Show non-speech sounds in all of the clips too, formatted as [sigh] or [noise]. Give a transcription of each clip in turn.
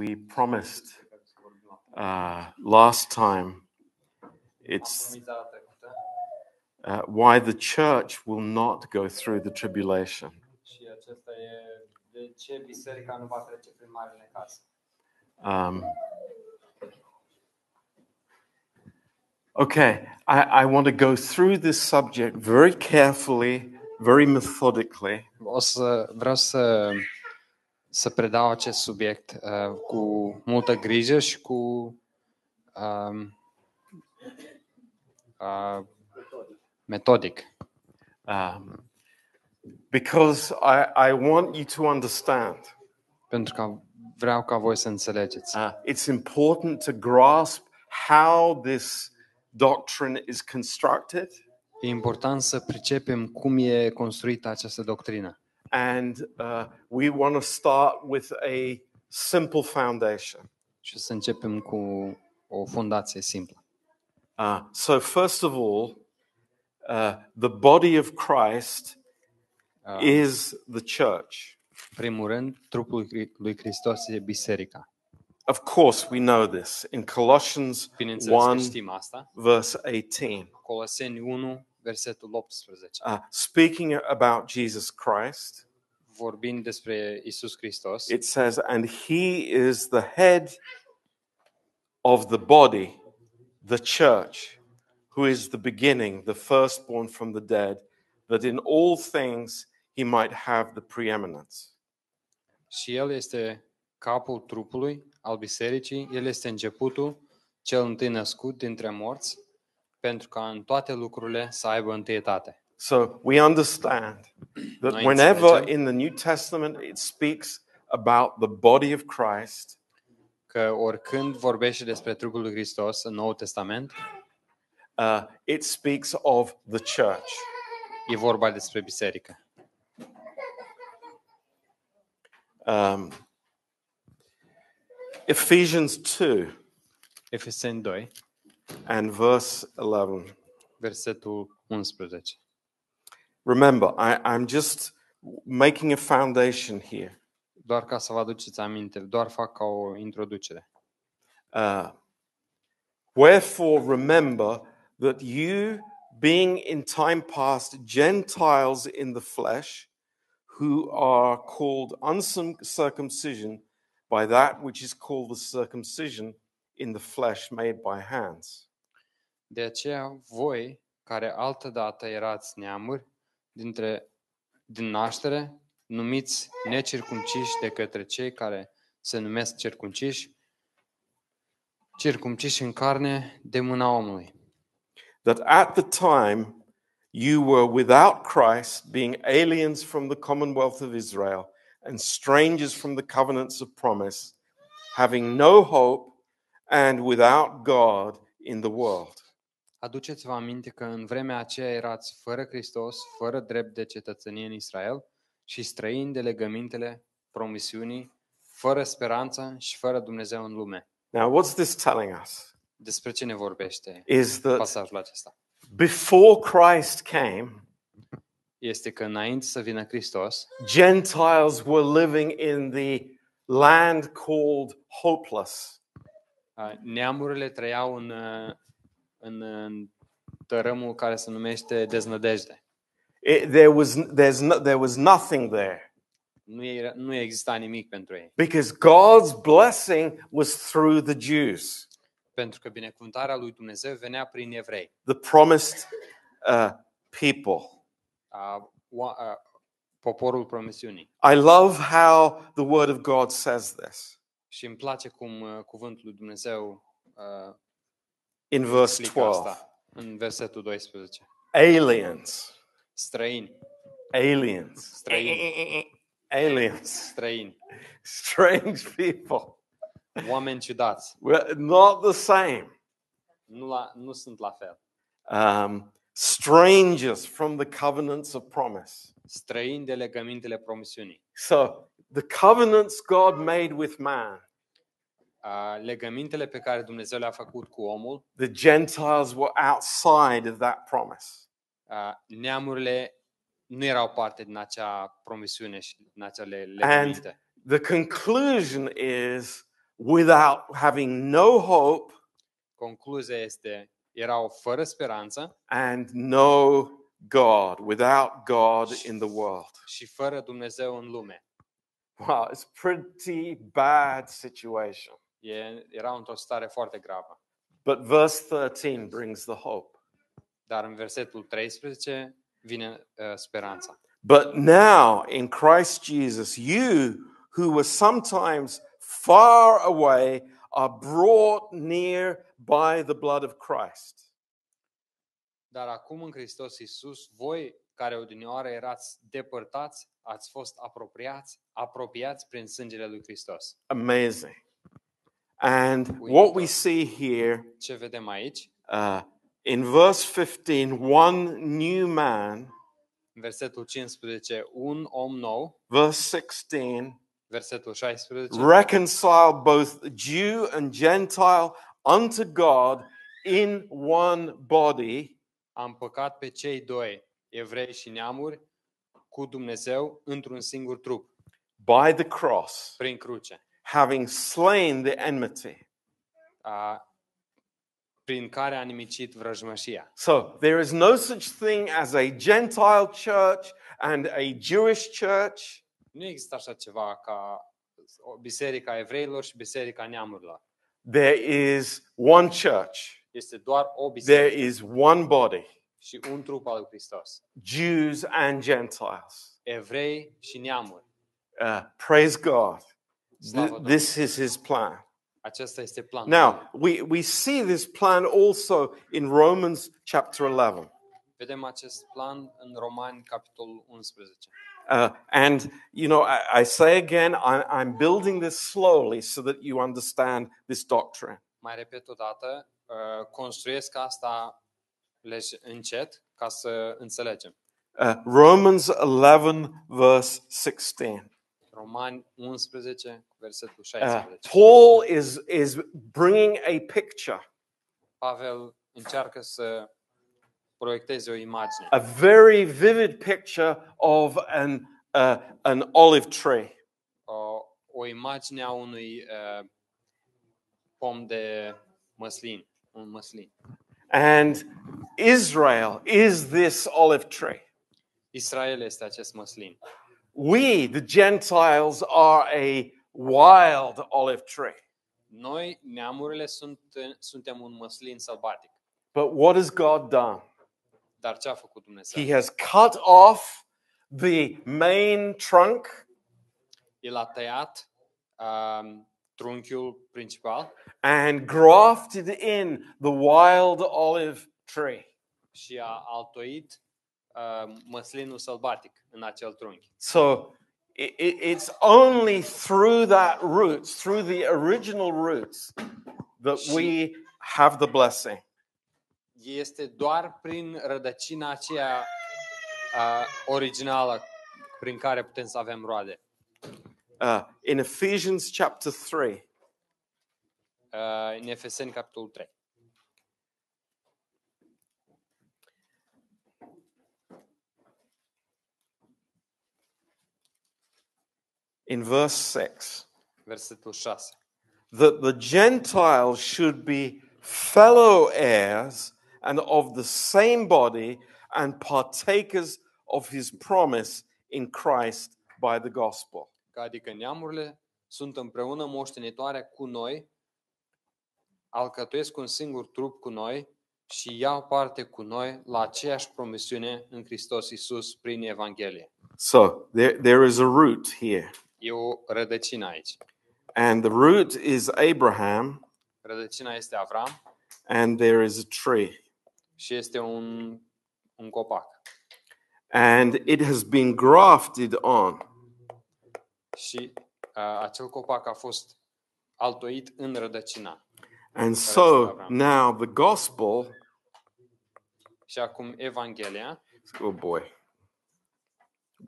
we promised uh, last time, it's uh, why the church will not go through the tribulation. Um, okay, I, I want to go through this subject very carefully, very methodically, O să vreau să să predau acest subiect uh, cu multă grijă și cu um, uh, metodic. um, because I, I want you to understand. Pentru că vreau ca voi să înțelegeți. Uh, it's important to grasp how this doctrine is constructed E important să pricepem cum e construită această doctrină. And uh, we want to start with a simple foundation. Și să începem cu o fundație simplă. Uh, so, first of all, uh, the body of Christ Uh, is the church. primul rând, trupul lui Hristos e biserica. Of course, we know this in Colossians Bineînțeles că 1, știm asta. verse 18. Coloseni 1, versetul 18. Uh, speaking about Jesus Christ, Vorbind despre Isus Hristos, it says, And he is the head of the body, the church, who is the beginning, the firstborn from the dead, that in all things he might have the preeminence. și El este capul trupului al bisericii, El este începutul, cel întâi născut dintre morți, pentru ca în toate lucrurile să aibă întâietate. So we understand that Noi whenever înțelegem. in the New Testament it speaks about the body of Christ, Că oricând vorbește despre trupul lui Hristos în Noul Testament, uh, it speaks of the church. e vorba despre biserică. Um, Ephesians 2 Efeseni 2, and verse 11. versetul 11. Remember, I, I'm just making a foundation here. Doar ca să vă aduceți aminte, doar fac ca o introducere. Uh, Wherefore, remember that you, being in time past Gentiles in the flesh, who are called uncircumcision by that which is called the circumcision in the flesh made by hands. De aceea, voi, care altădată erați neamuri, dintre, din naștere, numiți necircumciși de către cei care se numesc circumciși în carne de mâna omului. that at the time you were without Christ, being aliens from the commonwealth of Israel and strangers from the covenants of promise, having no hope and without God in the world. Aduceți-vă aminte că în vremea aceea erați fără Hristos, fără drept de cetățenie în Israel și străini de legămintele promisiunii, fără speranță și fără Dumnezeu în lume. Now, what's this telling us? Despre ce ne vorbește Is that pasajul acesta? before Christ came, Este că înainte să vină Hristos, Gentiles were living in the land called hopeless. A, neamurile trăiau în, uh, în, în tărâmul care se numește deznădejde. It, there, was, there's no, there was nothing there Nu, era, nu exista nimic pentru ei. because God's blessing was through the Jews. Pentru că binecuvântarea lui Dumnezeu venea prin evrei. the promised uh, people. A, oa- a, poporul promisiunii. I love how the Word of God says this Și îmi place cum uh, cuvântul lui Dumnezeu uh, in verse explică 12 asta în versetul 12. aliens, Străini, aliens, străini, aliens, străini, strange people. oameni ciudați. We're not the same. Nu, la, nu sunt la fel. Um, strangers from the covenants of promise. Străini de legămintele promisiunii. So, the covenants God made with man, Uh, legămintele pe care Dumnezeu le-a făcut cu omul, the Gentiles were outside of that promise. uh, neamurile nu erau parte din acea promisiune și din acele legăminte. The conclusion is without having no hope Concluzia este, erau fără speranță and no God, without God in the world. și fără Dumnezeu în lume. Wow, it's pretty bad situation. E, erau într-o stare foarte gravă. But verse 13 brings the hope. Dar în versetul 13 vine uh, speranța. But now in Christ Jesus, you who were sometimes far away are brought near by the blood of Christ. Dar acum în Hristos Iisus, voi care odinioară erați depărtați, ați fost apropiați, apropiați prin sângele lui Hristos. Amazing. And what we see here Ce vedem aici? uh, in verse 15, one new man, În versetul 15, un om nou, verse 16, versetul 16, reconcile both Jew and Gentile unto God in one body a împăcat pe cei doi, evrei și neamuri, cu Dumnezeu într-un singur trup, by the cross, prin cruce, having slain the enmity. a, prin care a nimicit vrăjmășia. So there is no such thing as a Gentile church and a Jewish church. Nu există așa ceva ca o biserica evreilor și biserica neamurilor. There is one church, Este doar o biserică is one body, și un trup al lui Hristos. Jews and Gentiles. Evrei și neamuri. Uh, praise God. Th- this is his plan. Acesta este planul. Now, we, we see this plan also in Romans chapter 11. Vedem acest plan în Romani, capitolul 11. Uh, and, you know, I, I say again, I, I'm building this slowly so that you understand this doctrine. Mai repet o dată, construiesc asta lege- încet ca să înțelegem. Uh, Romans 11, verse 16. Romani 11, cu versetul Uh, 16. Paul is, is bringing a picture, Pavel încearcă să proiecteze o imagine. a very vivid picture of an, uh, an olive tree. O, o imagine a unui uh, pom de măslin, And Israel is this olive tree. Israel este acest măslin. We, the Gentiles, are a wild olive tree. Noi, neamurile, sunt, suntem un măslin sălbatic. But what has God done? Dar ce a făcut Dumnezeu? He has cut off the main trunk El a tăiat um, trunchiul principal and grafted in the wild olive tree. și a altoit uh, măslinul sălbatic în acel trunchi. So i- i- it's only through that roots, through the original roots, that we have the blessing. Este doar prin rădăcina aceea uh, originală prin care putem să avem roade. Uh, in Ephesians chapter 3, Uh, în Efeseni, capitolul 3. in verse 6, Versetul 6. that the Gentiles should be fellow heirs and of the same body and partakers of his promise in Christ by the gospel. Că adică neamurile sunt împreună moștenitoare cu noi, alcătuiesc un singur trup cu noi și iau parte cu noi la aceeași promisiune în Hristos Iisus prin Evanghelie. So there, there is a root here. E o rădăcină aici. And the root is Abraham, Rădăcina este Avram and there is a tree. și este un, un copac. And it has been grafted on. Și uh, acel copac a fost altoit în rădăcina. And so now the gospel, Și acum Evanghelia oh boy,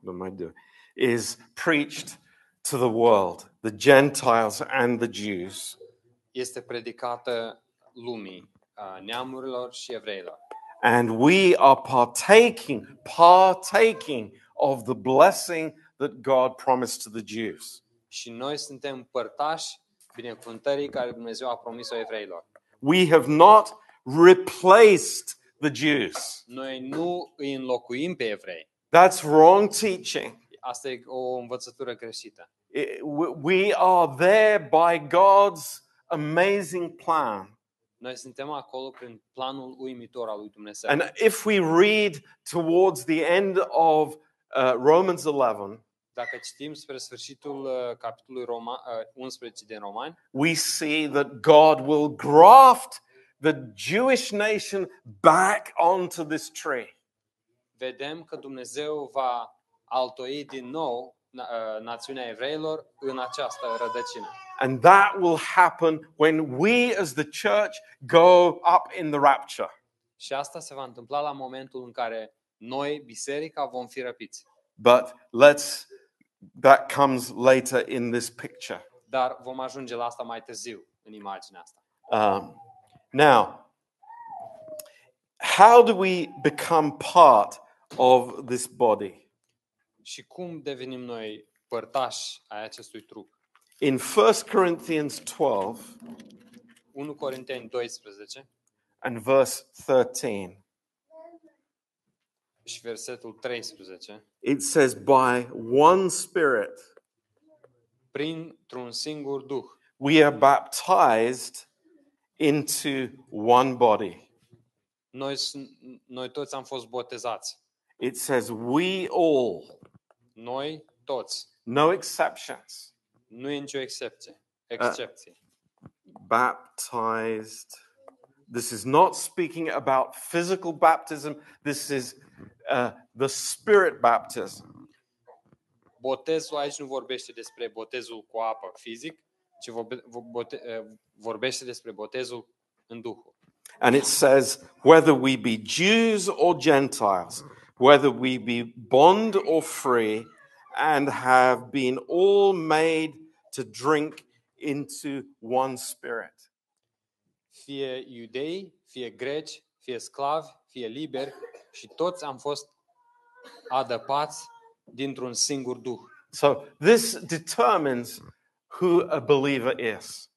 what am I doing? Is preached to the world, the Gentiles and the Jews. este predicată lumii, neamurilor și evreilor. And we are partaking, partaking of the blessing that God promised to the Jews. Și noi suntem părtași binecuvântării care Dumnezeu a promis-o evreilor. We have not replaced the Jews. Noi nu îi înlocuim pe evrei. That's wrong teaching. Asta e o învățătură greșită. It- we- We are there by God's amazing plan. Noi suntem acolo prin planul uimitor al lui Dumnezeu. And if we read towards the end of uh, Romans 11, Dacă citim spre sfârșitul uh, capitolului Roma, uh, 11 din Romani, we see that God will graft the Jewish nation back onto this tree. vedem că Dumnezeu va altoi din nou na- uh, națiunea evreilor în această rădăcină. And that will happen when we as the church go up in the rapture. Și asta se va întâmpla la momentul în care noi, biserica, vom fi răpiți. But let's, that comes later in this picture. Dar vom ajunge la asta mai târziu, în imaginea asta. Um, now, how do we become part of this body? Și cum devenim noi părtași ai acestui trup? In 1 Corinthians 12 1 Corinteni 12 and verse 13, și versetul 13. it says, By one Spirit Printr-un singur Duh we are baptized into one body. noi, sun- noi toți am fost botezați. It says, We all, Noi toți. no exceptions, Nu e nicio excepție. Excepție. baptized. This is not speaking about physical baptism, this is uh, the Spirit baptism. Botezul aici nu vorbește despre botezul cu apă fizic, ci vorbe, vo- bote, eh, vorbește despre botezul în Duhul. And it says, whether we be Jews or Gentiles, whether we be bond or free, and have been all made to drink into one spirit. Fie iudei, fie greci, fie sclavi, fie liberi și toți am fost adăpați dintr-un singur Duh. So this determines who a believer is.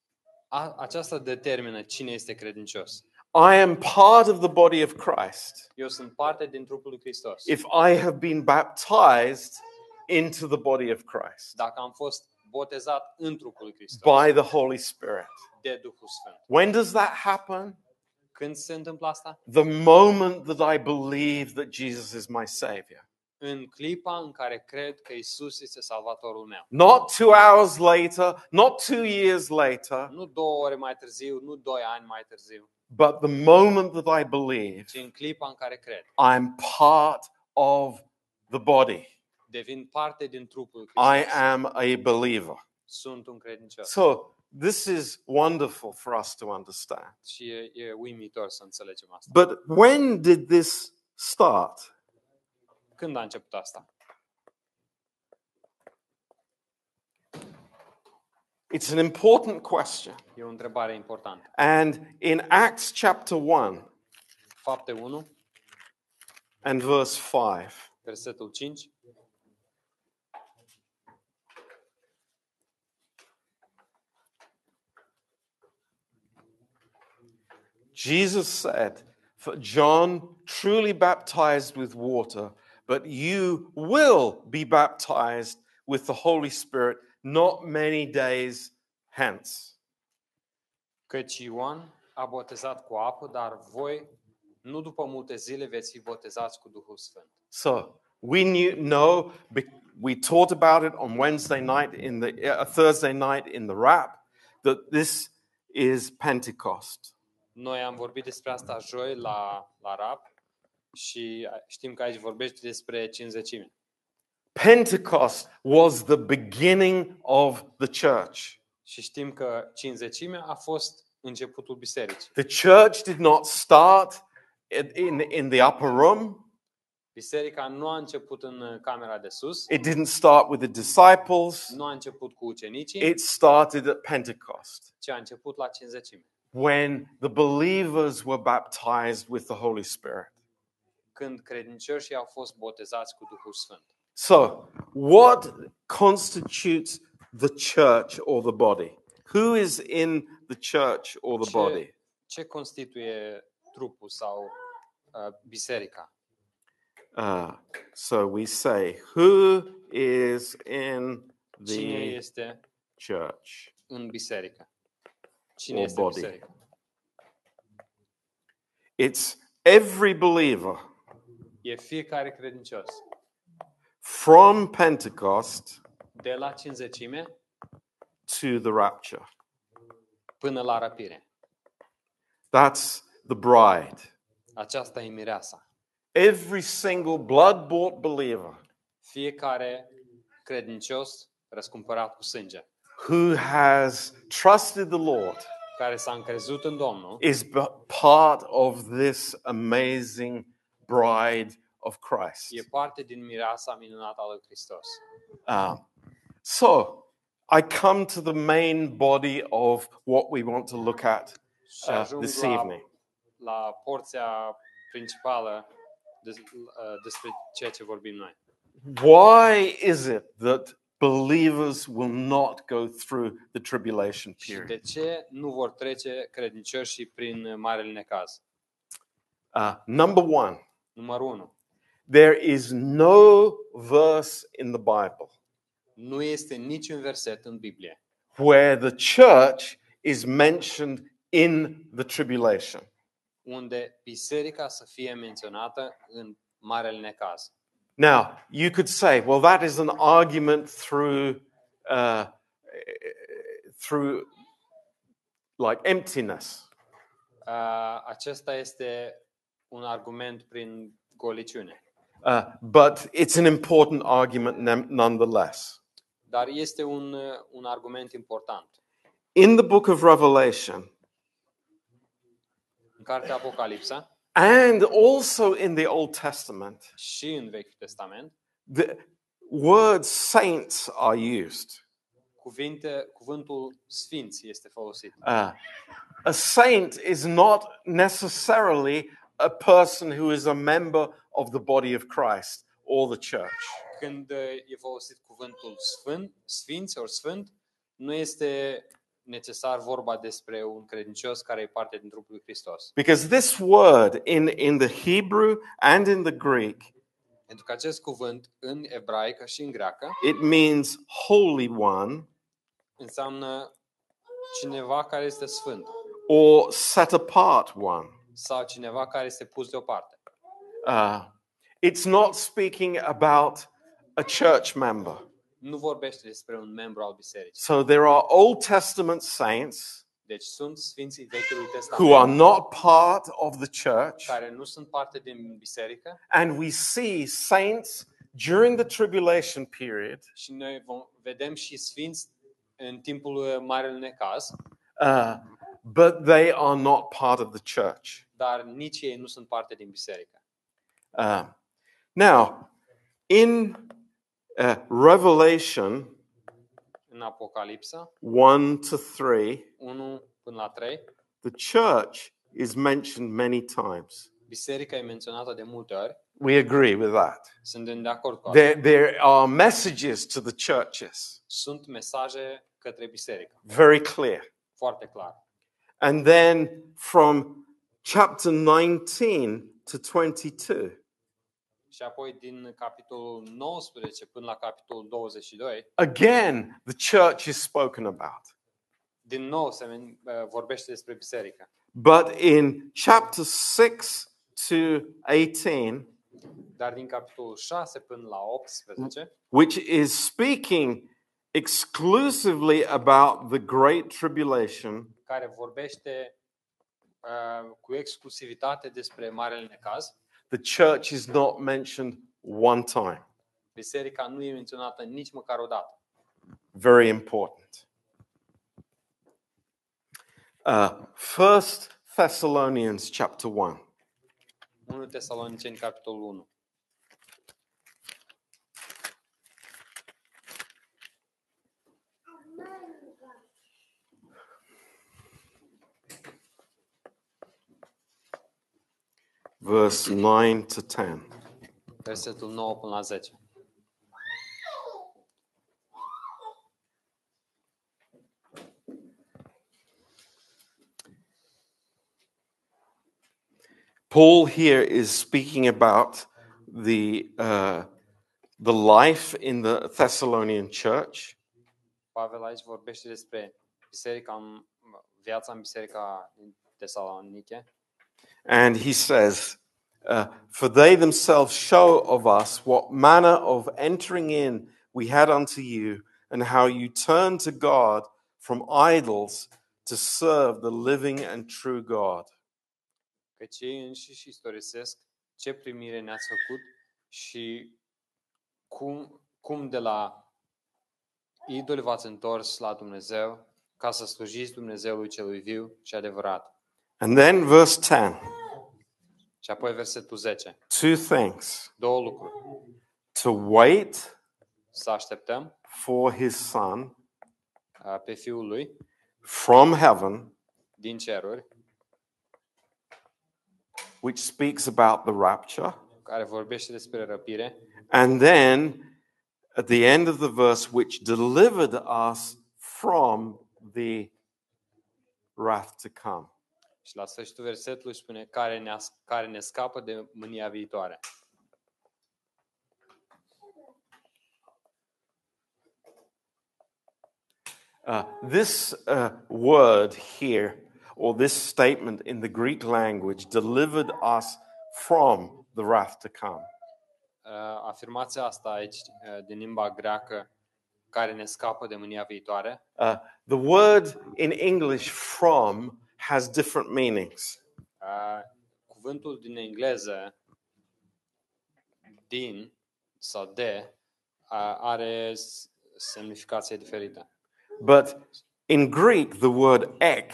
A, aceasta determină cine este credincios. I am part of the body of Christ Eu sunt parte din trupul lui Hristos. if I have been baptized into the body of Christ Dacă am fost botezat în trupul lui Hristos by the Holy Spirit. de Duhul Sfânt. When does that happen? Când se întâmplă asta? The moment that I believe that Jesus is my Savior. În clipa în care cred că Isus este salvatorul meu. Not two hours later, not two years later, Nu două ore mai târziu, nu doi ani mai târziu, but the moment that I believe ci în clipa în care cred. I'm part of the body. Devin parte din trupul lui I Hristos. am a believer. Sunt un credincios. So, this is wonderful for us to understand. Și e, e uimitor să înțelegem asta. But when did this start? Când a început asta? It's an important question. E o întrebare importantă. And in Acts chapter 1 Fapte 1, and verse 5, versetul 5. Jesus said, For John truly baptized with water, but you will be baptized with the Holy Spirit not many days hence. Căci Ioan a botezat cu apă, dar voi, nu după multe zile, veți fi botezați cu Duhul Sfânt. So we knew, know, we taught about it on Wednesday night in the uh, Thursday night in the rap, that this is Pentecost. Noi am vorbit despre asta joi la, la RAP și știm că aici vorbește despre cinzecime. Pentecost was the beginning of the church. Și știm că cinzecimea a fost începutul bisericii. The church did not start in, in, in the upper room. Biserica nu a început în uh, camera de sus, It didn't start with the disciples. nu a început cu ucenicii, It started at Pentecost ci a început la cinzecime. When the believers were baptized with the Holy Spirit. Când credincioșii au fost botezați cu Duhul Sfânt. So, what constitutes the church or the body? Who is in the church or the Ce- body? Ce constituie trupul sau uh, biserica? Uh, so we say, Who is in Cine the este church? în biserică? Cine Or este în body. biserică? It's every believer E fiecare credincios. from Pentecost De la cinzecime to the rapture. până la răpire. That's the bride. Aceasta e mireasa. Every single blood bought believer Fiecare credincios răscumpărat cu sânge, who has trusted the Lord care s-a încrezut în Domnul, is part of this amazing bride of Christ. e parte din mireasa minunată a lui Hristos. Um, so, I come to the main body of what we want to look at uh, this la, evening. la porția principală des, uh, despre ceea ce vorbim noi. Why is it that believers will not go through the tribulation Și period? de ce nu vor trece credincioșii prin marele necaz? Uh, number one, Numărul 1. there is no verse in the Bible Nu este niciun verset în Biblie where the church is mentioned in the tribulation. unde biserica să fie menționată în marele necaz. Now, you could say, well, that is an argument through, uh, through like emptiness. Uh, acesta este un argument prin goliciune. Uh, but it's an important argument nonetheless. Dar este un, uh, un argument important. In the book of Revelation În cartea Apocalipsa and also in the Old Testament, și în Vechiul Testament, the word saints are used. cuvinte, cuvântul sfinți este folosit. Uh, a saint is not necessarily a person who is a member of the body of Christ or the church. Când uh, e folosit cuvântul sfânt, ori sfânt, nu este necesar vorba despre un credincios care e parte din trupul lui Hristos. Because this word in, in the Hebrew and in the Greek, Pentru că acest cuvânt în ebraică și în greacă it means holy one înseamnă cineva care este sfânt or set apart one. sau cineva care este pus deoparte. Uh, it's not speaking about a church member. Nu vorbește despre un membru al bisericii. So there are Old Testament saints Deci sunt sfinții Vechiului who are Testament not part of the church, care nu sunt parte din biserică and we see saints during the tribulation period și noi vom, vedem și sfinți în timpul uh, Marelui Necaz, uh, but they are not part of the church. dar nici ei nu sunt parte din biserică. Uh, now, in uh, Revelation În Apocalipsa 1 to 3, 1 până la 3, the church is mentioned many times. biserica e menționată de multe ori. We agree with that. Suntem de acord cu asta. There, there are messages to the churches, Sunt mesaje către biserică, very clear. foarte clar. And then from chapter 19 to 22, Și apoi din capitolul 19 până la capitolul 22, again, the church is spoken about. din nou se men- uh, vorbește despre biserică. But in chapter 6 to 18, Dar din capitolul 6 până la 18, which is speaking exclusively about the great tribulation, care vorbește uh, cu exclusivitate despre Marele Necaz, the church is not mentioned one time. biserica nu e menționată nici măcar o dată. Very important. Uh, First Thessalonians chapter 1. 1 Tesaloniceni, capitolul 1. verse 9 to 10. Paul here is speaking about the uh, the life in the Thessalonian church. Pavel aici vorbește despre biserica, viața în biserica din Tesalonice. And he says, uh, For they themselves show of us what manner of entering in we had unto you, and how you turned to God from idols to serve the living and true God. căci ei înșiși istorisesc ce primire ne-ați făcut și cum, cum de la idoli v-ați întors la Dumnezeu ca să slujiți Dumnezeului celui viu și adevărat. And then verse 10 Și apoi versetul 10. two things Două lucruri. to wait Să așteptăm for his son uh, pe Fiul lui from heaven, din ceruri, which speaks about the rapture. care vorbește despre răpire, And then at the end of the verse, which delivered us from the wrath to come. Și la sfârșitul versetului spune care ne, care ne scapă de mânia viitoare. Uh, this uh, word here, or this statement in the Greek language, delivered us from the wrath to come. Uh, afirmația asta aici uh, din limba greacă care ne scapă de mânia viitoare, Uh, the word in English from has different meanings. uh, cuvântul din engleză din sau de uh, are s- semnificație diferită. But in Greek, the word ek,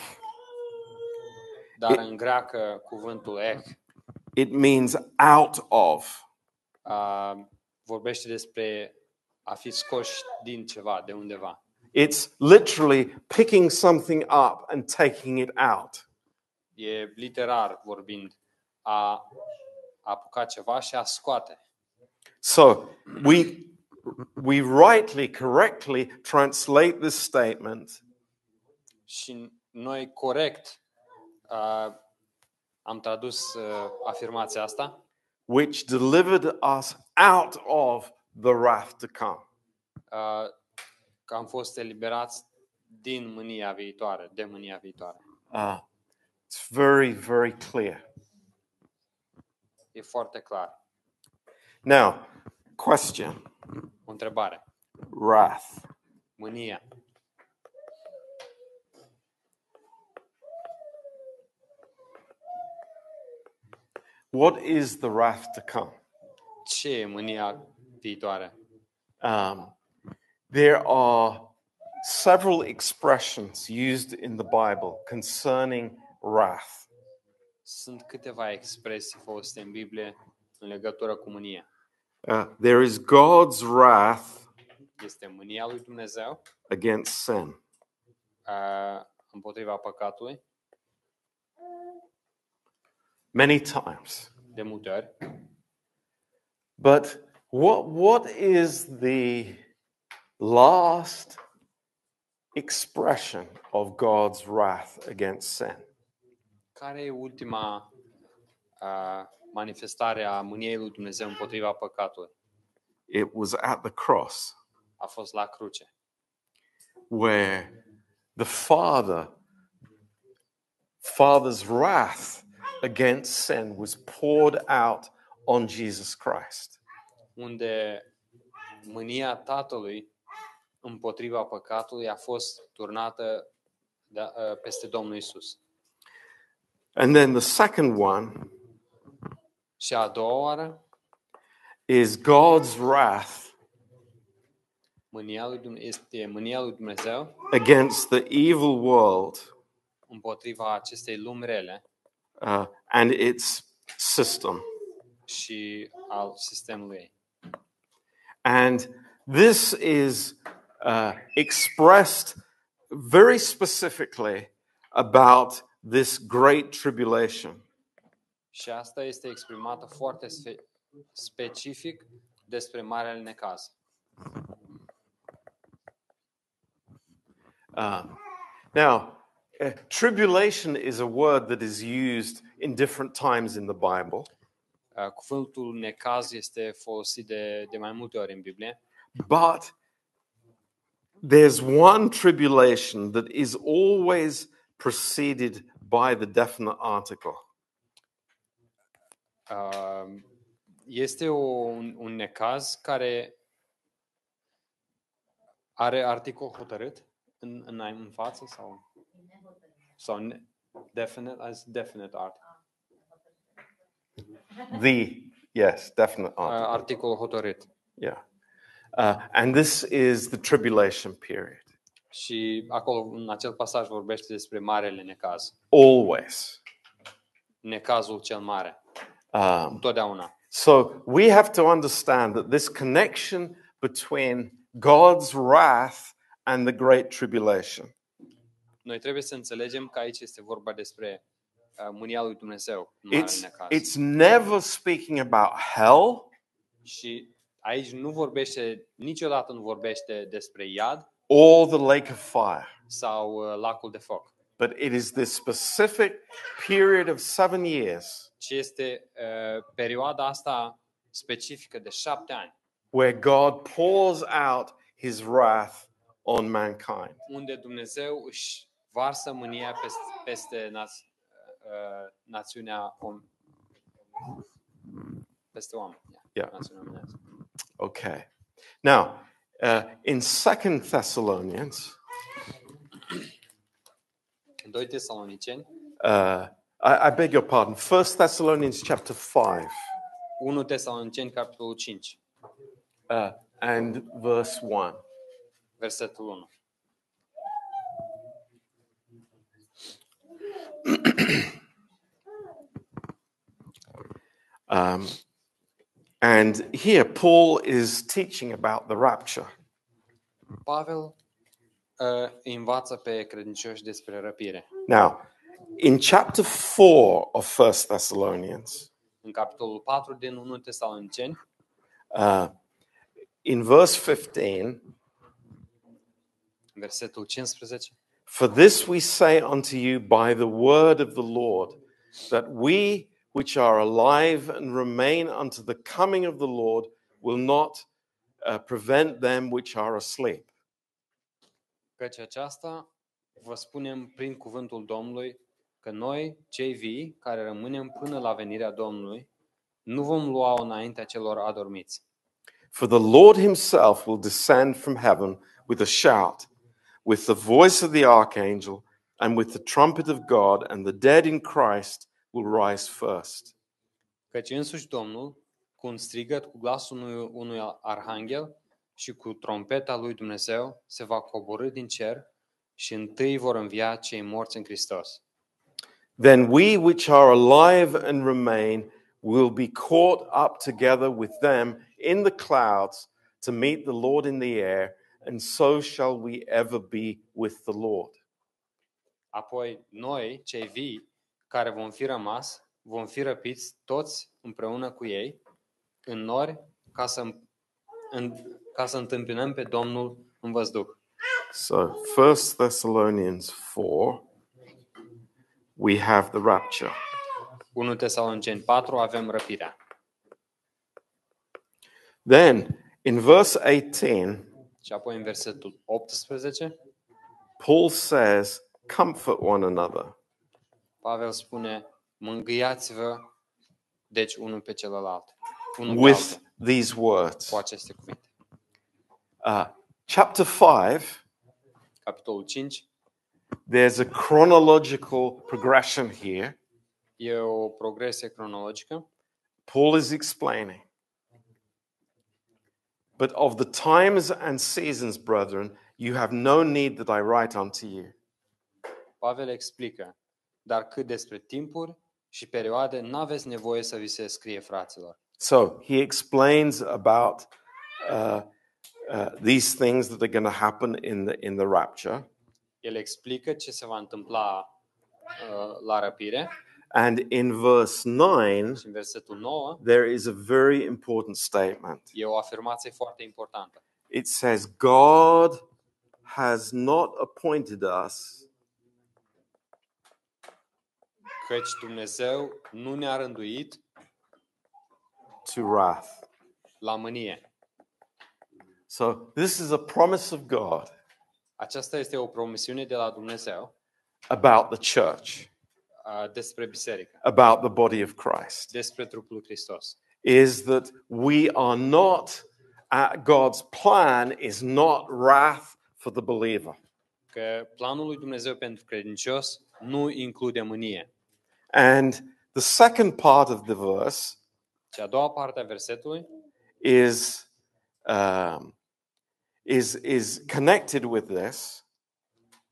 Dar în greacă cuvântul ech it means out of. uh, vorbește despre a fi scoși din ceva, de undeva. It's literally picking something up and taking it out. E literar vorbind a apuca ceva și a scoate. So we we rightly, correctly translate this statement Și noi corect uh, am tradus uh, afirmația asta, which delivered us out of the wrath to come. uh, că am fost eliberați din mânia viitoare, de mânia viitoare. Uh, it's very, very clear. E foarte clar. Now, question O întrebare. wrath. Mânia. What is the wrath to come? Ce e mânia viitoare? Um, there are several expressions used in the Bible concerning wrath. Sunt câteva expresii folosite în Biblie în legătură cu mânia. Uh, there is God's wrath Este mânia lui Dumnezeu against sin. uh, împotriva păcatului, many times. de multe ori. But what, what is the last expression of God's wrath against sin? Care e ultima uh, manifestare a mâniei lui Dumnezeu împotriva păcatului? It was at the cross A fost la cruce, where the Father, Father's wrath against sin was poured out on Jesus Christ. unde mânia Tatălui împotriva păcatului a fost turnată de, uh, peste Domnul Isus. And then the second one Și a doua oară, is God's wrath mânia lui Dumnezeu, este mânia lui Dumnezeu against the evil world împotriva acestei lumi rele uh, and its system. și al sistemului ei. And this is uh, expressed very specifically about this great tribulation. Și asta este exprimată foarte specific despre Marele Necaz. Uh, now, uh, tribulation is a word that is used in different times in the Bible, Uh, Cuvântul necaz este folosit de, de mai multe ori în Biblie, but there's one tribulation that is always preceded by the definite article. Uh, Este o, un, un necaz care are articol hotărât în, în, în față sau sau ne- definite as definite art. The, yes, definite Uh, article. articol hotărât. Yeah. Uh, and this is the tribulation period. Și acolo în acel pasaj vorbește despre marele necaz, Always. necazul cel mare, Um, întotdeauna. so we have to understand that this connection between God's wrath and the great tribulation Noi trebuie să înțelegem că aici este vorba despre uh, mânia lui Dumnezeu, în marele it's, necaz. it's never speaking about hell Și aici nu vorbește, niciodată nu vorbește despre iad or the lake of fire, sau uh, lacul de foc, but it is this specific period of seven years ci este uh, perioada asta specifică de șapte ani, where God pours out his wrath on mankind. unde Dumnezeu își varsă mânia peste, peste naț, uh, națiunea om, peste oameni. Yeah. Națiunea omenească. Okay. Now, uh, in Second Thessalonians, În 2 Tesaloniceni, uh, I, I beg your pardon, First Thessalonians chapter 5 1 Tesaloniceni, capitolul 5, uh, and verse 1. versetul 1. Um, and here, Paul is teaching about the rapture. Pavel uh, învață pe credincioși despre răpire. Now, in chapter 4 of First Thessalonians, În capitolul 4 din 1 Tesaloniceni, uh, in verse 15, versetul 15, For this we say unto you by the word of the Lord, that we which are alive and remain unto the coming of the Lord will not uh, prevent them which are asleep. căci aceasta vă spunem prin cuvântul Domnului că noi, cei vii, care rămânem până la venirea Domnului, nu vom lua înaintea celor adormiți. For the Lord himself will descend from heaven with a shout, with the voice of the archangel, and with the trumpet of God, and the dead in Christ will rise first. Căci însuși Domnul, cu un strigăt, cu glasul unui, unui arhanghel și cu trompeta lui Dumnezeu, se va coborâ din cer și întâi vor învia cei morți în Hristos. Then we which are alive and remain will be caught up together with them in the clouds to meet the Lord in the air, and so shall we ever be with the Lord. Apoi noi, cei vii, care vom fi rămas, vom fi răpiți toți împreună cu ei în nori ca să, în, ca să întâmpinăm pe Domnul în văzduh. So, First Thessalonians 4, we have the rapture. 1 Tesaloniceni 4 avem răpirea. Then, in verse 18, Și apoi în versetul 18, Paul says, Comfort one another. Pavel spune, mângâiați-vă, deci unul pe celălalt. Unul pe with altul, these words. cu aceste cuvinte. Uh, chapter 5, Capitolul 5 there's a chronological progression here. e o progresie cronologică. Paul is explaining. But of the times and seasons, brethren, you have no need that I write unto you. Pavel explică, dar cât despre timpuri și perioade, n-aveți nevoie să vi se scrie fraților. So he explains about uh, uh, these things that are going to happen in the, in the rapture. El explică ce se va întâmpla uh, la răpire And in verse 9, și în versetul 9 there is a very important statement. e o afirmație foarte importantă. It says, God has not appointed us Căci Dumnezeu nu ne-a rânduit to wrath. la mânie. So this is a promise of God Aceasta este o promisiune de la Dumnezeu about the church, uh, despre biserică, about the body of Christ, despre trupul lui Hristos. is that we are not, uh, God's plan is not wrath for the believer. Că planul lui Dumnezeu pentru credincios nu include mânie. And the second part of the verse a doua parte a versetului is, um, is, is connected with this.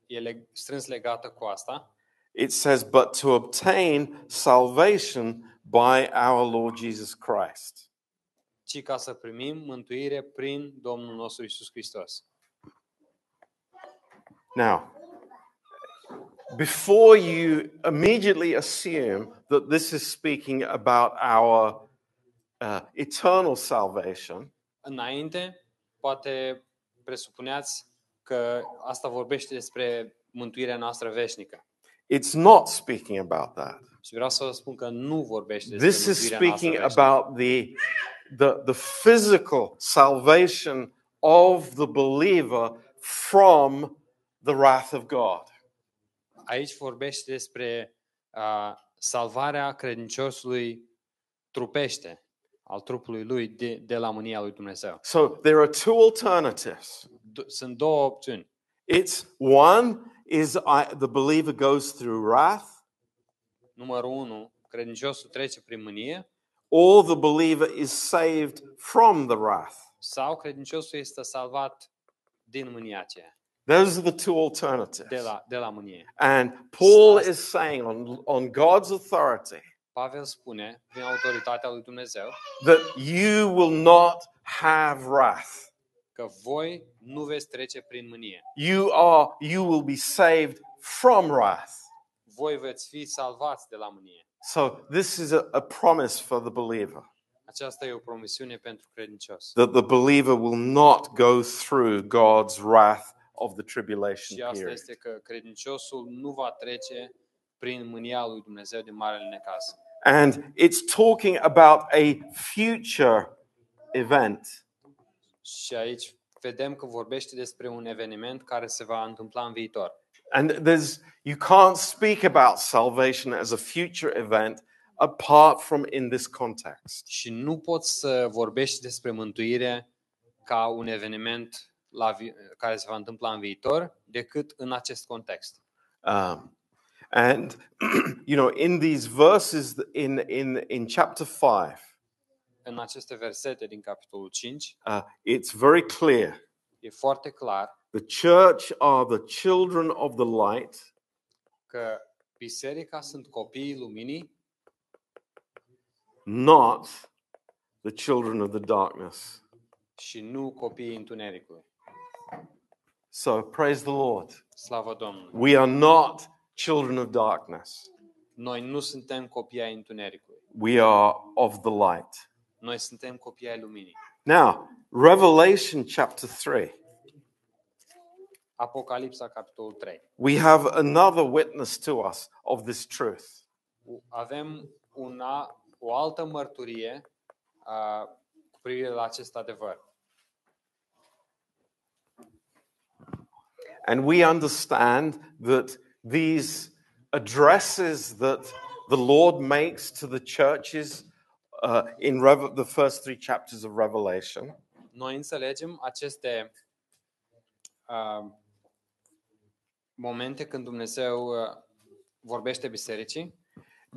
e leg- strâns legată cu asta. It says, but to obtain salvation by our Lord Jesus Christ. ci ca să primim mântuire prin Domnul nostru Isus Hristos. Now, before you immediately assume that this is speaking about our uh, eternal salvation, Înainte, poate presupuneați că asta vorbește despre mântuirea noastră veșnică. it's not speaking about that. Și vreau să vă spun că nu vorbește despre This is mântuirea noastră speaking veșnică. about the, the, the physical salvation of the believer from the wrath of God. Aici vorbește despre uh, salvarea credinciosului trupește, al trupului lui de, de la mânia lui Dumnezeu. So there are two alternatives. D- Sunt două opțiuni. It's one is I, the believer goes through wrath, Numărul 1, credinciosul trece prin mânie or the believer is saved from the wrath. sau credinciosul este salvat din mânia aceea, Those are the two de alternatives. la, de la mânie. And Paul Asta- is saying on, on God's authority Pavel spune, prin autoritatea lui Dumnezeu, that you will not have wrath. că voi nu veți trece prin mânie. You are you will be saved from wrath. Voi veți fi salvați de la mânie. So this is a, a promise for the believer Aceasta e o promisiune pentru credincios. that the believer will not go through God's wrath of the tribulation Și asta period. este că credinciosul nu va trece prin mânia lui Dumnezeu din marele necaz. And it's talking about a future event. Și aici vedem că vorbește despre un eveniment care se va întâmpla în viitor. And there's you can't speak about salvation as a future event apart from in this context. Și nu poți să vorbești despre mântuire ca un eveniment la vi- care se va întâmpla în viitor decât în acest context. Um, and [clears throat] you know, in these verses in in in chapter five, În aceste versete din capitolul 5 uh, it's very clear. e foarte clar The church are the children of the light, că biserica sunt copiii luminii, not the children of the darkness. și nu copiii întunericului. So praise the Lord. Slavă Domnului! We are not children of darkness. Noi nu suntem copii ai întunericului. We are of the light. Noi suntem copii ai luminii. Now, Revelation chapter 3. Apocalipsa, capitolul 3. We have another witness to us of this truth. Avem una, o altă mărturie uh, cu privire la acest adevăr. And we understand that these addresses that the Lord makes to the churches uh, in Rev- the first three chapters of Revelation. Noi înțelegem aceste uh, momente când Dumnezeu uh, vorbește bisericii.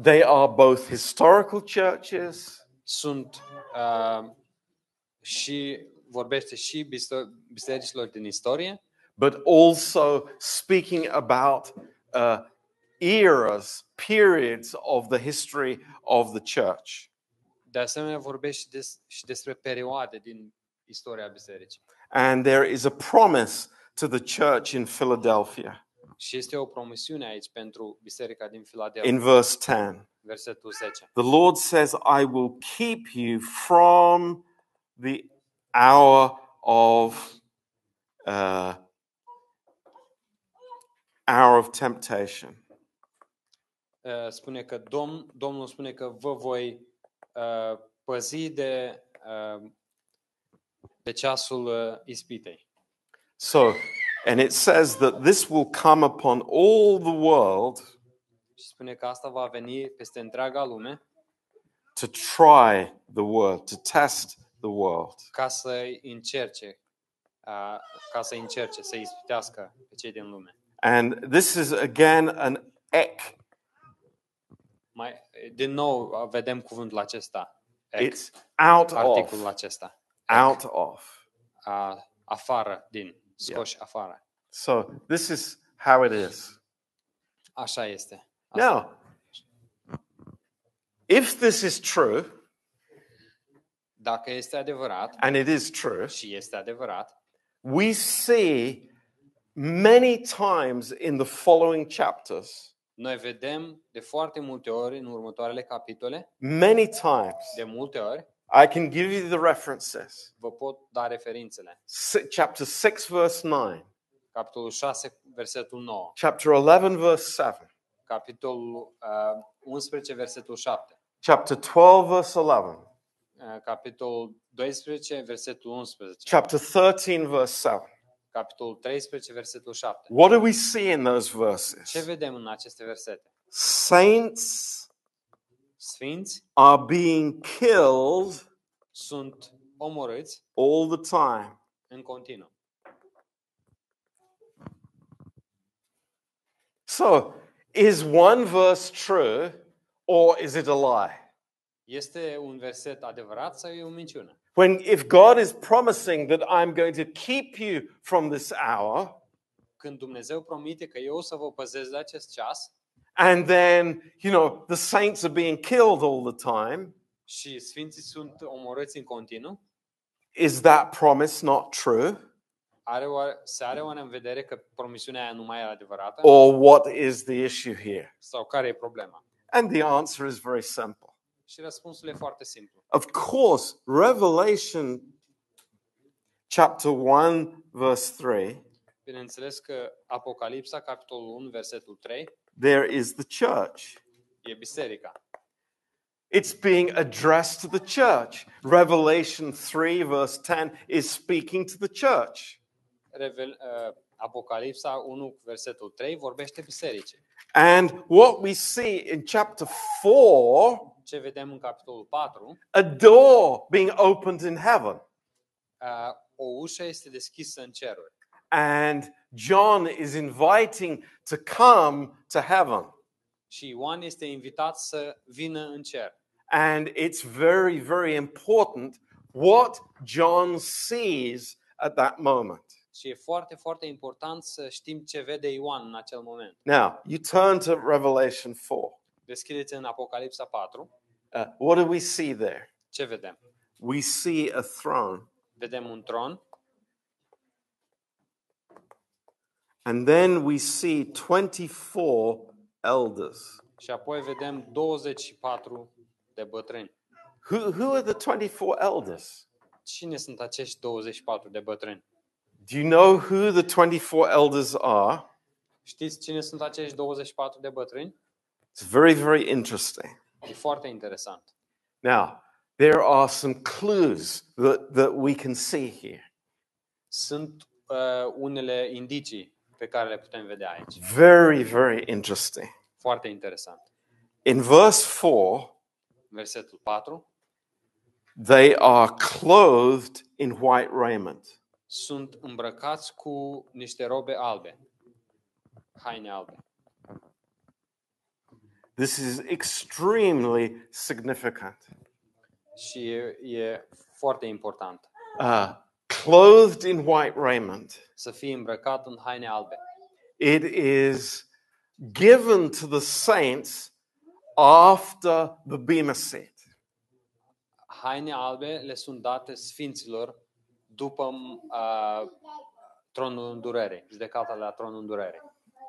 they are both historical churches. Sunt uh, și vorbește și bisericilor din istorie, but also speaking about uh, eras, periods of the history of the church. de asemenea vorbește des- și despre perioade din istoria bisericii. And there is a promise to the church in Philadelphia Și este o promisiune aici pentru biserica din Filadelfia, in verse 10. versetul 10. The Lord says, I will keep you from the hour of uh, hour of temptation. uh, spune că Domn, Domnul spune că vă voi uh, păzi de, uh, de ceasul uh, ispitei. So, and it says that this will come upon all the world Și spune că asta va veni peste întreaga lume to try the world, to test the world. ca să încerce, uh, ca să încerce, să ispitească pe cei din lume. And this is again an ek. Mai, din nou vedem cuvântul acesta, ex, It's out of, articolul acesta, out of. uh, afară din, scoși afară. So this is how it is. Așa este. Asta. Now, if this is true, Dacă este adevărat, and it is true, și este adevărat, we see many times in the following chapters, noi vedem de foarte multe ori în următoarele capitole, many times, de multe ori, I can give you the references. vă pot da referințele. Si- Chapter 6, verse 9, Capitolul 6, versetul 9, chapter 11, verse 7, capitolul uh, 11, versetul 7, chapter 12, verse 11, uh, capitolul 12, versetul 11, chapter 13, verse 7. Capitolul 13, versetul 7. What do we see in those Ce verses? vedem în aceste versete? Saints Sfinți are being killed sunt omorâți all the time. în continuu. So, is one verse true or is it a lie? Este un verset adevărat sau e o minciună? When if God is promising that I'm going to keep you from this hour, Când Dumnezeu promite că eu o să vă păzesc de acest ceas and then, you know, the saints are being killed all the time, și sfinții sunt omorâți în continuu, is that promise not true? are oare, se are oare în vedere că promisiunea aia nu mai e adevărată? Or what is the issue here? Sau care e problema? And the answer is very simple. Și răspunsul e foarte simplu. Of course, Revelation chapter 1, verse 3, Bineînțeles că Apocalipsa, capitolul 1, versetul 3, there is the church. e biserica. It's being addressed to the church. Revelation 3, verse 10 is speaking to the church. Revel, uh, Apocalipsa 1, versetul 3 vorbește bisericii. And what we see in chapter 4, Ce vedem în capitolul 4, a door being opened in heaven. uh, o ușă este deschisă în ceruri. And John is inviting to come to heaven. Și Ioan este invitat să vină în cer. And it's very, very important what John sees at that moment. Și e foarte, foarte important să știm ce vede Ioan în acel moment. Now, you turn to Revelation 4. Deschideți în Apocalipsa 4. Uh, what do we see there? Ce vedem? We see a throne. Vedem un tron And then we see 24 elders. și apoi vedem 24 de bătrâni. Who, who are the 24 elders? Cine sunt acești 24 de bătrâni? Do you know who the 24 elders are? Știți cine sunt acești 24 de bătrâni? It's very, very interesting. E foarte interesant. Now, there are some clues that, that we can see here. Sunt uh, unele indicii pe care le putem vedea aici. Very, very interesting. Foarte interesant. In verse 4, Versetul 4. they are clothed in white raiment. Sunt îmbrăcați cu niște robe albe. Haine albe. This is extremely significant. Și e, e foarte important Uh, clothed in white raiment. să fii îmbrăcat în haine albe. It is given to the saints after the Bema seat. Haine albe le sunt date sfinților după uh, tronul îndurării, judecata la tronul îndurării.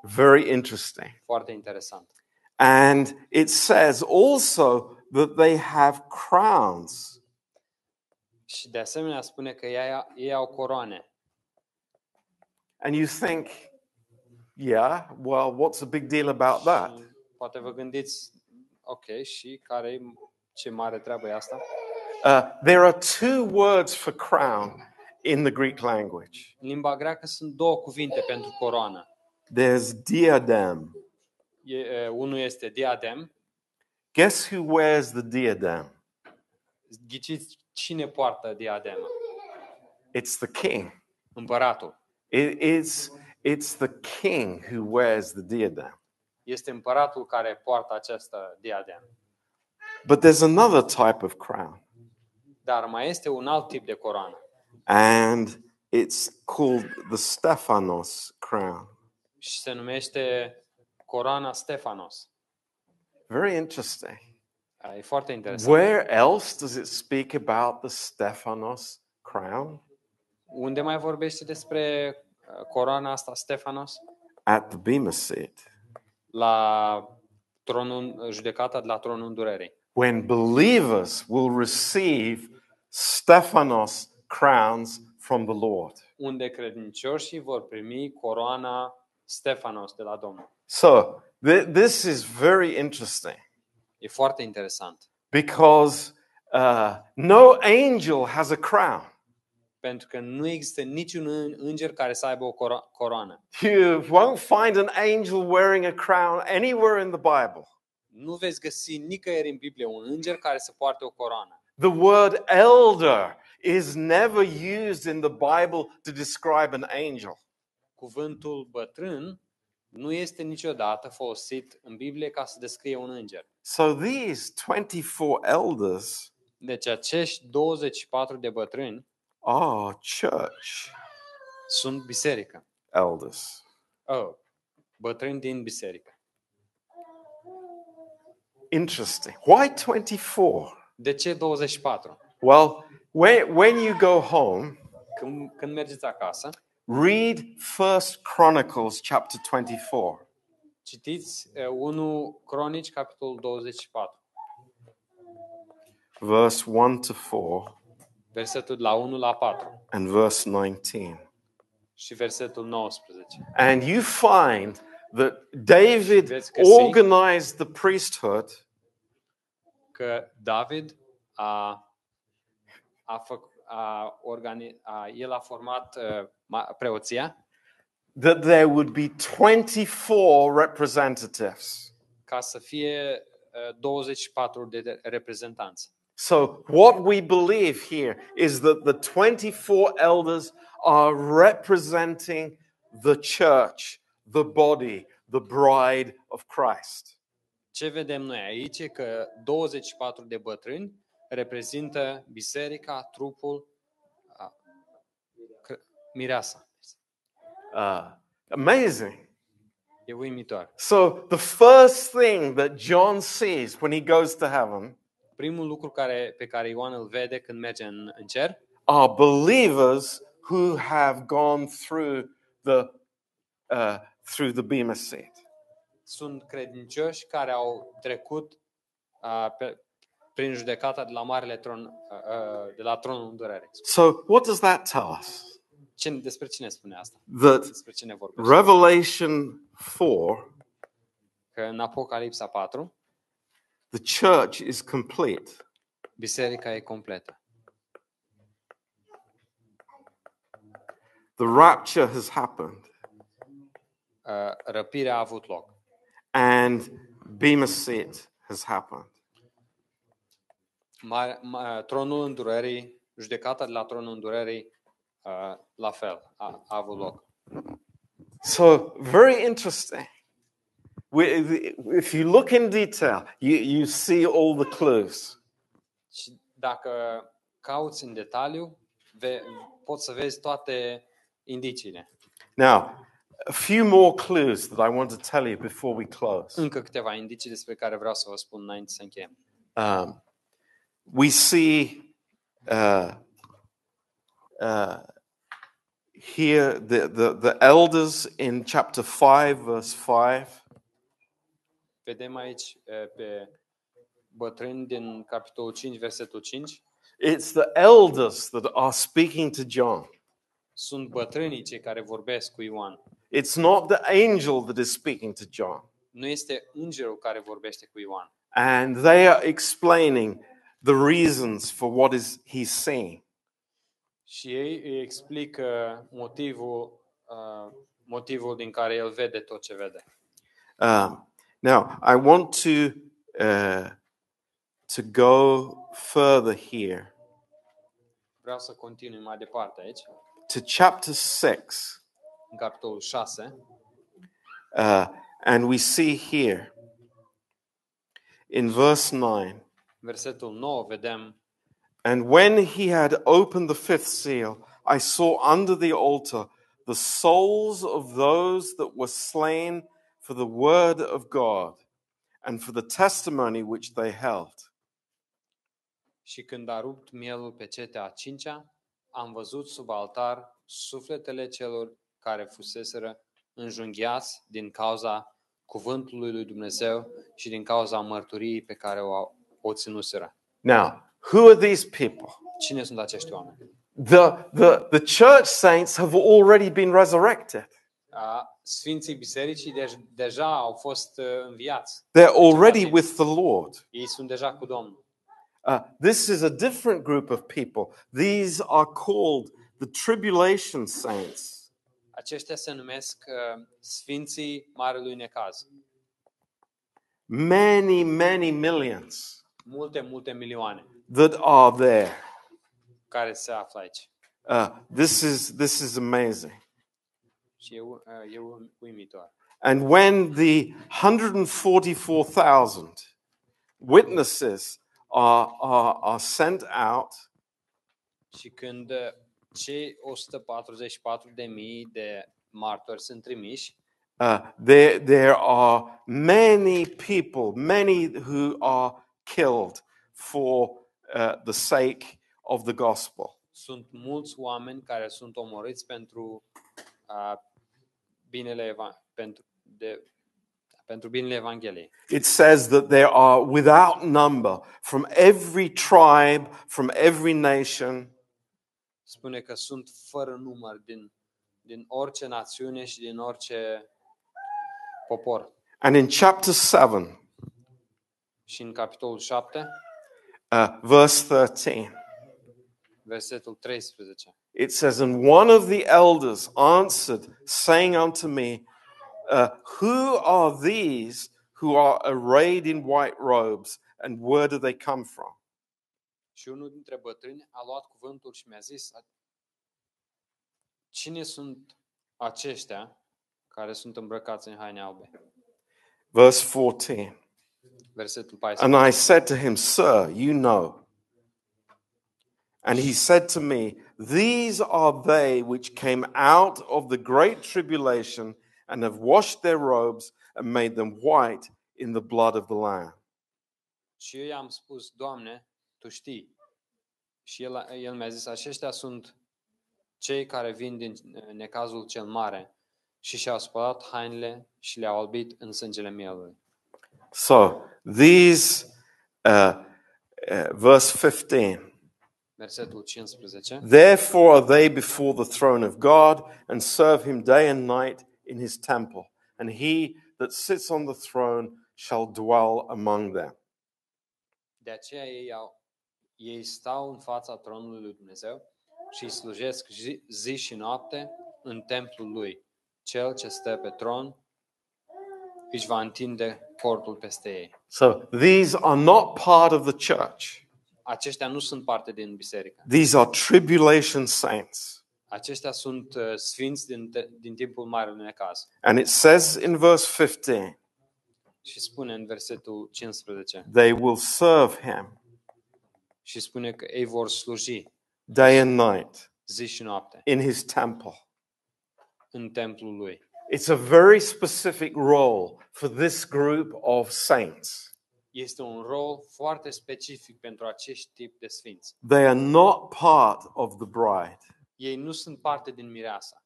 Very interesting. Foarte interesant. And it says also that they have crowns. Și de asemenea spune că ei, ei au coroane. And you think, yeah, well, what's the big deal about that? Și poate vă gândiți, ok, și care ce mare treabă e asta? Uh, there are two words for crown in the Greek language. În limba greacă sunt două cuvinte pentru coroană. There's diadem. E, e, unul este diadem. Guess who wears the diadem? Ghiciți cine poartă diadema? It's the king. Împăratul. It- it's, it's the king who wears the diadem. Este împăratul care poartă această diademă. But there's another type of crown, Dar mai este un alt tip de coroană and it's called the Stephanos crown. și se numește coroana Stefanos. Very interesting. E foarte interesant. Where else does it speak about the Stephanos crown? Unde mai vorbește despre uh, coroana asta Stefanos? At the Bema seat. La tronul, judecata de la tronul îndurării. when believers will receive Stephanos crowns from the Lord. Unde credincioșii vor primi coroana Stefanos de la Domnul. So, th- this is very interesting E foarte interesant. because uh, no angel has a crown. Pentru că nu există niciun în- înger care să aibă o coro- coroană. You won't find an angel wearing a crown anywhere in the Bible. Nu veți găsi nicăieri în Biblie un înger care să poarte o coroană. The word elder is never used in the Bible to describe an angel. Cuvântul bătrân nu este niciodată folosit în Biblie ca să descrie un înger. So, these 24 elders Deci acești 24 de bătrâni are church sunt biserică. elders. Oh, bătrâni din biserică. Interesting. Why 24? De ce 24? Well, when, when you go home, Când, când mergeți acasă, read First Chronicles chapter 24. citiți uh, 1 Cronici, capitolul 24, verse 1 to 4 versetul de la 1 la 4 and verse 19. și versetul 19. And you find that David Veți găsi- organized the priesthood Că David a, a, făc, a, organi, a el a format uh, ma- preoția that there would be 24 representatives. ca să fie uh, 24 de de reprezentanți. So, what we believe here is that the 24 elders are representing the church, the body, the bride of Christ. Ce vedem noi aici e că 24 de bătrâni reprezintă biserica, trupul, a, cr- mireasa. Uh, amazing. E uimitor. So, the first thing that John sees when he goes to heaven Primul lucru care, pe care Ioan îl vede când merge în, în cer are believers who have gone through the, uh, through the Bema seat. sunt credincioși care au trecut a, pe, prin judecata de la marele tron, a, a, de la tronul îndurării. So, what does that tell us? Ce, despre cine spune asta? That Despre cine vorbește? Revelation 4, Că în Apocalipsa 4, the church is complete. biserica e completă. The rapture has happened, A, Răpirea a avut loc. and Bema seat has happened. Mare, ma, tronul îndurării, judecata de la tronul îndurării, a, la fel, a, a avut loc. So, very interesting. We- If you look in detail, you, you see all the clues. Și dacă cauți în detaliu, ve, poți să vezi toate indiciile. Now, a few more clues that I want to tell you before we close. Încă câteva indicii despre care vreau să vă spun înainte să încheiem. Um, we see uh, uh, here the, the, the elders in chapter 5, verse 5. Vedem aici eh, pe bătrâni din capitolul 5, versetul 5. It's the elders that are speaking to John. Sunt bătrânii cei care vorbesc cu Ioan. It's not the angel that is speaking to John. Nu este îngerul care vorbește cu Ioan. and they are explaining the reasons for what is he's seeing. Și ei îi explică motivul, uh, motivul din care el vede tot ce vede. Um, now, I want to uh, to go further here Vreau să continui mai departe aici, to chapter six, în capitolul 6, uh, and we see here in verse nine. Versetul 9, vedem And when he had opened the fifth seal, I saw under the altar the souls of those that were slain for the word of God and for the testimony which they held. Și când a rupt mielul pe cetea a cincea, am văzut sub altar sufletele celor care fuseseră înjunghiați din cauza cuvântului lui Dumnezeu și din cauza mărturiei pe care o, o ținuseră. Now, who are these people? Cine sunt acești oameni? The, the, the church saints have already been resurrected. A, Sfinții bisericii dej- deja au fost uh, înviați. They're already with the Lord. Ei sunt deja cu Domnul. Uh, this is a different group of people. These are called the tribulation saints. Aceștia se numesc uh, Sfinții Marelui Necaz. Many, many millions Multe, multe milioane that are there. care se află aici. Uh, this is this is amazing. Și e, u- uh, e u- uimitor. And when the 144,000 witnesses are, are, are sent out, Și când uh, cei 144 de mii de martori sunt trimiși, uh, there, there are many people, many who are killed for uh, the sake of the gospel. sunt mulți oameni care sunt omorâți pentru uh, binele eva- pentru, de, pentru binele Evangheliei. It says that there are without number from every tribe, from every nation, Spune că sunt fără număr din, din orice națiune și din orice popor. and in chapter 7, Și în capitolul 7, uh, verse 13, versetul 13, it says, And one of the elders answered, saying unto me, uh, Who are these who are arrayed in white robes, and where do they come from? Și unul dintre bătrâni a luat cuvântul și mi-a zis, cine sunt aceștia care sunt îmbrăcați în haine albe? Verse 14. Versetul 14. And I said to him, Sir, you know. And he said to me, These are they which came out of the great tribulation and have washed their robes and made them white in the blood of the Lamb. Și eu i-am spus, Doamne, Tu știi. Și el, el mi-a zis, aceștia sunt cei care vin din uh, necazul cel mare și și-au spălat hainele și le-au albit în sângele mielului. So these, uh, uh, verse 15. Versetul 15. Therefore are they before the throne of God and serve him day and night in his temple. And he that sits on the throne shall dwell among them. De aceea ei, au, ei stau în fața tronului lui Dumnezeu și îi slujesc zi, zi și noapte în templul lui. Cel ce stă pe tron își va întinde cortul peste ei. So these are not part of the church. Aceștia nu sunt parte din biserică. These are tribulation saints. Aceștia sunt uh, sfinți din, te- din timpul Marelui Necaz. And it says in verse 15, Și spune în versetul 15 they will serve him și spune că ei vor sluji day and night zi și noapte in his temple. în templul lui. It's a very specific role for this group of saints. Este un rol foarte specific pentru acești tip de sfinți. They are not part of the bride. Ei nu sunt parte din mireasa.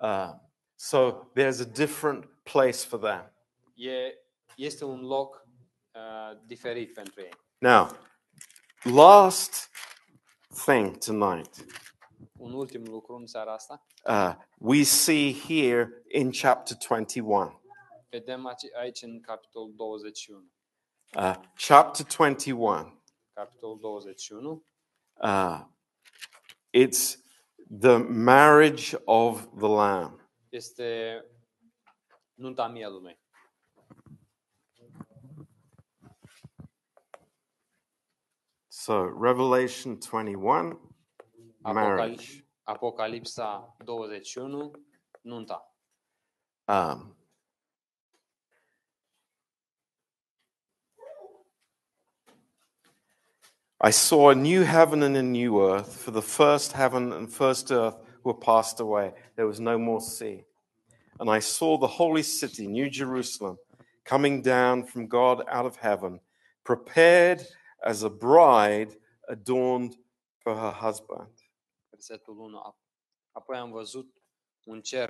Uh, so there's a different place for them. E, este un loc uh, diferit pentru ei. Now, last thing tonight, Un ultim lucru în seara asta. uh, we see here in chapter 21. vedem aici- în capitolul 21. Uh, chapter 21. Capitolul 21 Uh, it's the marriage of the Lamb. este nunta mielului. So, Revelation 21, marriage. Apocalipsa 21, nunta. Um, I saw a new heaven and a new earth, for the first heaven and first earth were passed away. There was no more sea. And I saw the holy city, New Jerusalem, coming down from God out of heaven, prepared as a bride adorned for her husband. Versetul 1. Apoi am văzut un cer